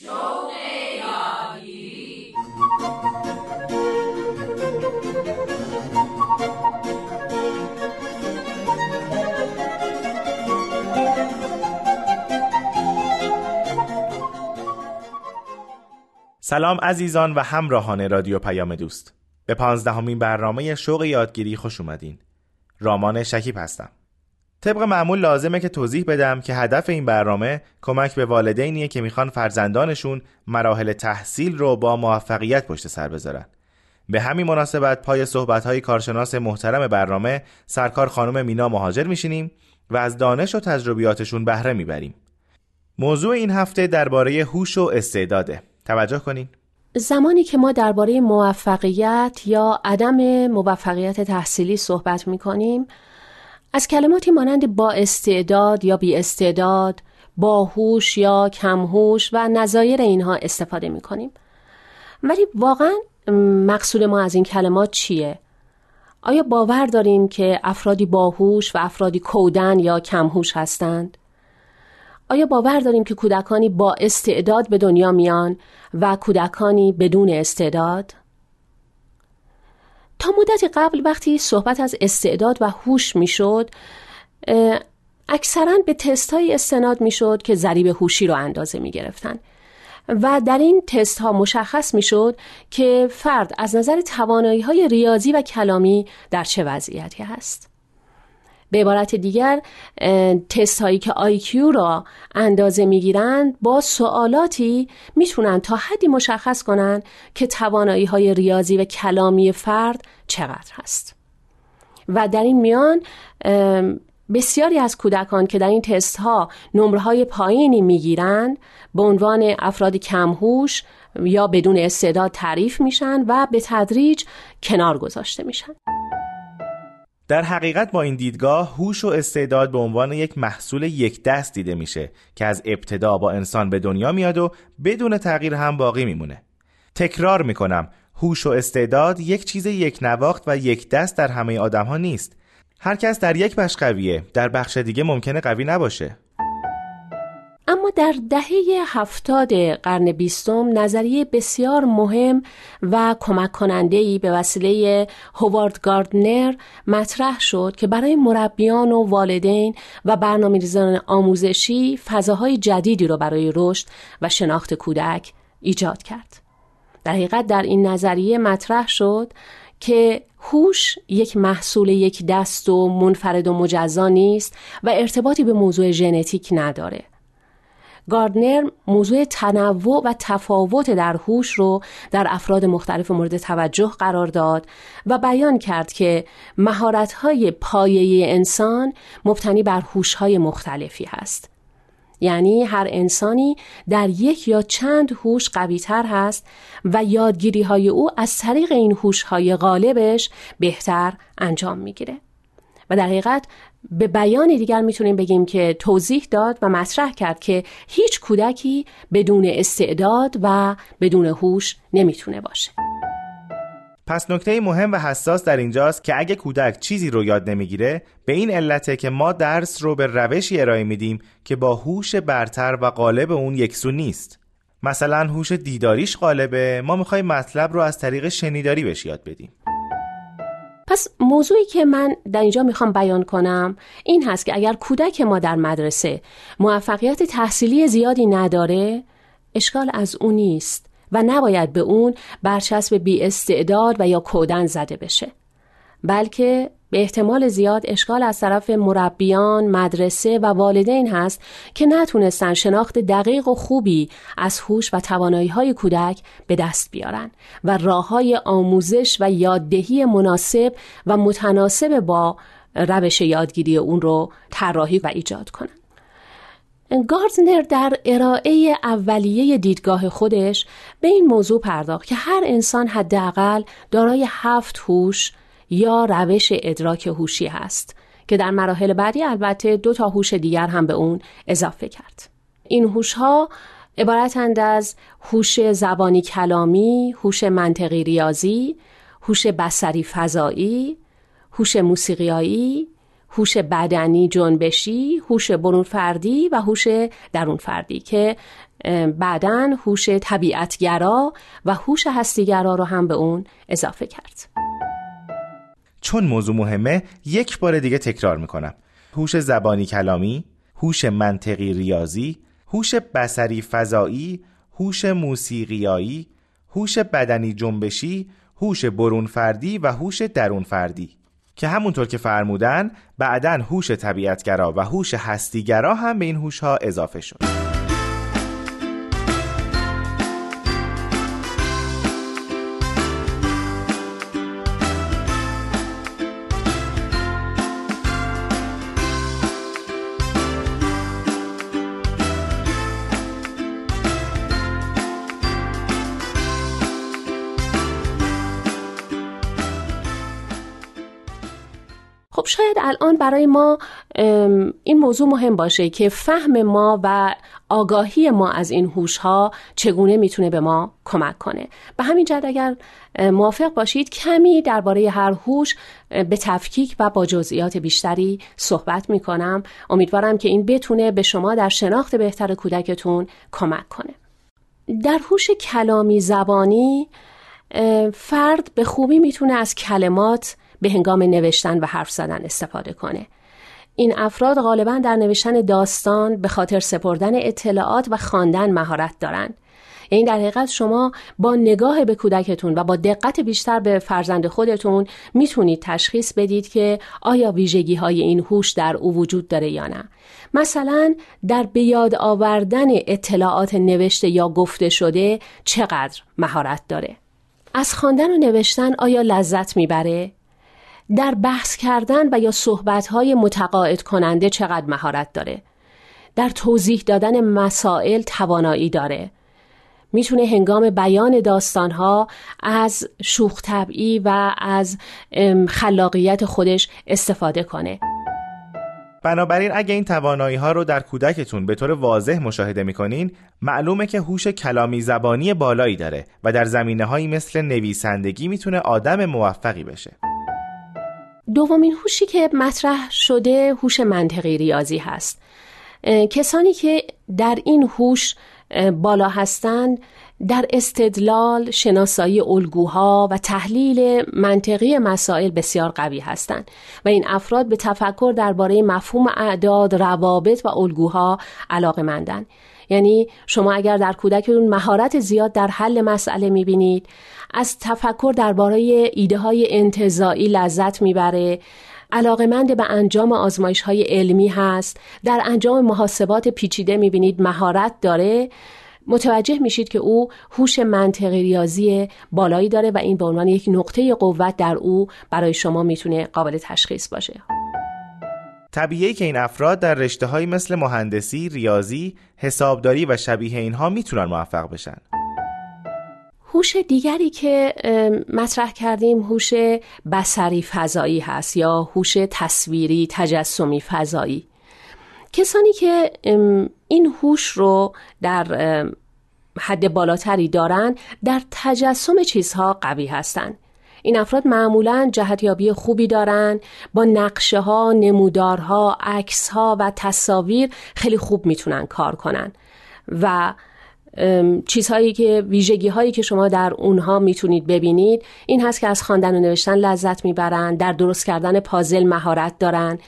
سلام عزیزان و همراهان رادیو پیام دوست. به پانزدهمین برنامه شوق یادگیری خوش اومدین. رامان شکیب هستم. طبق معمول لازمه که توضیح بدم که هدف این برنامه کمک به والدینیه که می‌خوان فرزندانشون مراحل تحصیل رو با موفقیت پشت سر بذارن. به همین مناسبت پای صحبت‌های کارشناس محترم برنامه سرکار خانم مینا مهاجر میشینیم و از دانش و تجربیاتشون بهره می‌بریم. موضوع این هفته درباره هوش و استعداده. توجه کنین. زمانی که ما درباره موفقیت یا عدم موفقیت تحصیلی صحبت می کنیم از کلماتی مانند با استعداد یا بی استعداد باهوش یا کمهوش و نظایر اینها استفاده می کنیم ولی واقعا مقصود ما از این کلمات چیه؟ آیا باور داریم که افرادی باهوش و افرادی کودن یا کمهوش هستند؟ آیا باور داریم که کودکانی با استعداد به دنیا میان و کودکانی بدون استعداد؟ تا مدت قبل وقتی صحبت از استعداد و هوش می‌شد اکثرا به تست های استناد می‌شد که ضریب هوشی رو اندازه می گرفتن. و در این تست ها مشخص می شد که فرد از نظر توانایی های ریاضی و کلامی در چه وضعیتی هست. به عبارت دیگر تست هایی که آیکیو را اندازه می‌گیرند با سوالاتی می‌تونن تا حدی مشخص کنند که توانایی های ریاضی و کلامی فرد چقدر هست و در این میان بسیاری از کودکان که در این تست ها نمره های پایینی می‌گیرند به عنوان افراد کمهوش یا بدون استعداد تعریف میشن و به تدریج کنار گذاشته میشن. در حقیقت با این دیدگاه هوش و استعداد به عنوان یک محصول یک دست دیده میشه که از ابتدا با انسان به دنیا میاد و بدون تغییر هم باقی میمونه. تکرار می‌کنم هوش و استعداد یک چیز یک نواخت و یک دست در همه آدم ها نیست. هر کس در یک بخش قویه در بخش دیگه ممکنه قوی نباشه. اما در دهه هفتاد قرن بیستم نظریه بسیار مهم و کمک کننده ای به وسیله هوارد گاردنر مطرح شد که برای مربیان و والدین و برنامه‌ریزان آموزشی فضاهای جدیدی رو برای رشد و شناخت کودک ایجاد کرد. در حقیقت در این نظریه مطرح شد که هوش یک محصول یک دست و منفرد و مجزا نیست و ارتباطی به موضوع ژنتیک نداره. گاردنر موضوع تنوع و تفاوت در هوش رو در افراد مختلف مورد توجه قرار داد و بیان کرد که مهارت‌های پایه انسان مبتنی بر هوش‌های مختلفی هست. یعنی هر انسانی در یک یا چند هوش قویتر هست و یادگیری های او از طریق این هوش های غالبش بهتر انجام می‌گیره و در حقیقت به بیان دیگر می‌تونیم بگیم که توضیح داد و مطرح کرد که هیچ کودکی بدون استعداد و بدون هوش نمی‌تونه باشه. پس نکته مهم و حساس در اینجاست که اگه کودک چیزی رو یاد نمی‌گیره به این علته که ما درس رو به روشی ارائه میدیم که با هوش برتر و غالب اون یکسو نیست. مثلا هوش دیداریش غالبه ما می‌خوایم مطلب رو از طریق شنیداری بهش یاد بدیم. پس موضوعی که من در اینجا می‌خوام بیان کنم این هست که اگر کودک ما در مدرسه موفقیت تحصیلی زیادی نداره اشکال از اون نیست و نباید به اون برچسب بی استعداد و یا کودن زده بشه. بلکه به احتمال زیاد اشکال از طرف مربیان، مدرسه و والدین هست که نتونستن شناخت دقیق و خوبی از هوش و توانایی های کودک به دست بیارن و راه های آموزش و یاددهی مناسب و متناسب با روش یادگیری اون رو طراحی و ایجاد کنن. گاردنر در ارائه اولیه دیدگاه خودش به این موضوع پرداخت که هر انسان حداقل دارای هفت هوش یا روش ادراک هوشی هست که در مراحل بعدی البته دو تا هوش دیگر هم به اون اضافه کرد این هوش ها عبارتند از هوش زبانی کلامی، هوش منطقی ریاضی، هوش بصری فضایی، هوش موسیقیایی، هوش بدنی جنبشی، هوش برون فردی و هوش درون فردی که بعدا هوش طبیعتگرا و هوش هستیگرا رو هم به اون اضافه کرد. چون موضوع مهمه یک بار دیگه تکرار می‌کنم. هوش زبانی کلامی، هوش منطقی ریاضی، هوش بسری فضایی، هوش موسیقیایی، هوش بدنی جنبشی، هوش برون فردی و هوش درون فردی که همونطور که فرمودن بعدا هوش طبیعتگرا و هوش هستیگرا هم به این هوش ها اضافه شد. شاید الان برای ما این موضوع مهم باشه که فهم ما و آگاهی ما از این هوش ها چگونه می‌تونه به ما کمک کنه. به همین جد اگر موافق باشید کمی درباره هر هوش به تفکیک و با جزئیات بیشتری صحبت می‌کنم. امیدوارم که این بتونه به شما در شناخت بهتر کودکتون کمک کنه. در هوش کلامی زبانی فرد به خوبی می‌تونه از کلمات به هنگام نوشتن و حرف زدن استفاده کنه. این افراد غالبا در نوشتن داستان به خاطر سپردن اطلاعات و خواندن مهارت دارند یعنی در حقیقت شما با نگاه به کودکتون و با دقت بیشتر به فرزند خودتون می‌تونید تشخیص بدید که آیا ویژگی های این هوش در او وجود داره یا نه. مثلا در بیاد آوردن اطلاعات نوشته یا گفته شده چقدر مهارت داره؟ از خواندن و نوشتن آیا لذت می‌بره؟ در بحث کردن و یا صحبتهای متقاعد کننده چقدر مهارت داره؟ در توضیح دادن مسائل توانایی داره. می‌تونه هنگام بیان داستانها از شوخ طبعی و از خلاقیت خودش استفاده کنه. بنابراین اگه این توانایی ها رو در کودکتون به طور واضح مشاهده می‌کنین معلومه که هوش کلامی زبانی بالایی داره و در زمینه مثل نویسندگی می‌تونه آدم موفقی بشه. دومین هوشی که مطرح شده هوش منطقی ریاضی هست. کسانی که در این هوش بالا هستند در استدلال شناسایی الگوها و تحلیل منطقی مسائل بسیار قوی هستند و این افراد به تفکر درباره مفهوم اعداد روابط و الگوها علاقه مندن یعنی شما اگر در کودکتون مهارت زیاد در حل مسئله می‌بینید از تفکر درباره ایده های انتظاعی لذت می‌بره. علاقمند به انجام آزمایش های علمی هست. در انجام محاسبات پیچیده می‌بینید مهارت داره. متوجه میشید که او هوش منطقی ریاضی بالایی داره و این به عنوان یک نقطه قوت در او برای شما می‌تونه قابل تشخیص باشه. طبیعی که این افراد در رشته های مثل مهندسی، ریاضی، حسابداری و شبیه اینها می‌تونن موفق بشن. هوش دیگری که مطرح کردیم هوش بسری فضایی هست یا هوش تصویری تجسمی فضایی. کسانی که این هوش رو در حد بالاتری دارن در تجسم چیزها قوی هستند این افراد معمولا جهتیابی خوبی دارن با نقشه ها، نمودارها، عکس ها و تصاویر خیلی خوب می‌تونن کار کنن. و چیزهایی که ویژگی هایی که شما در اونها می‌تونید ببینید این هست که از خواندن و نوشتن لذت می‌برن در درست کردن پازل مهارت دارن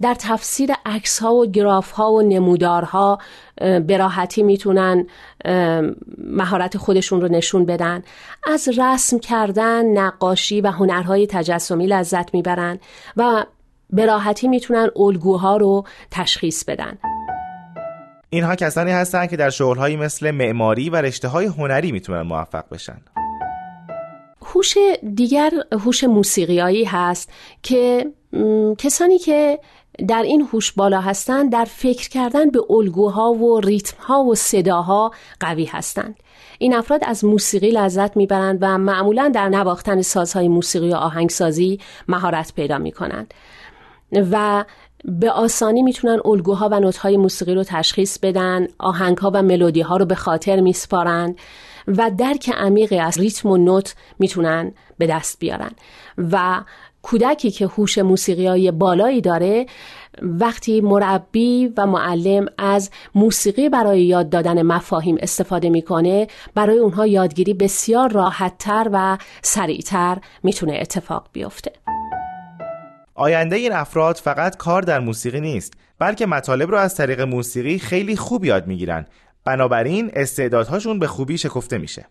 در تفسیر عکس ها و گراف ها و نمودارها به راحتی می‌تونن مهارت خودشون رو نشون بدن. از رسم کردن نقاشی و هنرهای تجسمی لذت می‌برن و به راحتی می‌تونن الگوها رو تشخیص بدن. اینها کسانی هستند که در شغلهایی مثل معماری و رشته های هنری می‌تونن موفق بشن. هوش دیگر هوش موسیقیایی هست که کسانی که در این هوش بالا هستند در فکر کردن به الگوها و ریتمها و صداها قوی هستند. این افراد از موسیقی لذت می‌برند و معمولا در نواختن سازهای موسیقی و آهنگسازی مهارت پیدا می‌کنند. و به آسانی می‌تونن الگوها و نوتهای موسیقی رو تشخیص بدن آهنگها و ملودی ها رو به خاطر میسپارند و درک عمیقی از ریتم و نوت می‌تونن به دست بیارن. و کودکی که هوش موسیقی بالایی داره وقتی مربی و معلم از موسیقی برای یاد دادن مفاهیم استفاده می‌کنه برای اونها یادگیری بسیار راحتتر و سریعتر می‌تونه اتفاق بیفته. آینده این افراد فقط کار در موسیقی نیست بلکه مطالب رو از طریق موسیقی خیلی خوب یاد می‌گیرن. بنابراین استعدادهاشون به خوبی شکفته میشه.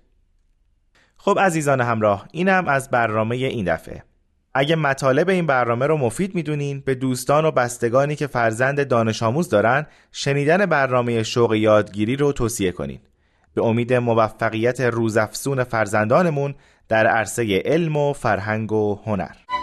خب عزیزان همراه اینم از برنامه این دفعه. اگه مطالب این برنامه رو مفید می‌دونین به دوستان و بستگانی که فرزند دانش آموز دارن شنیدن برنامه شوق یادگیری رو توصیه کنین. به امید موفقیت روزافزون فرزندانمون در عرصه علم و فرهنگ و هنر.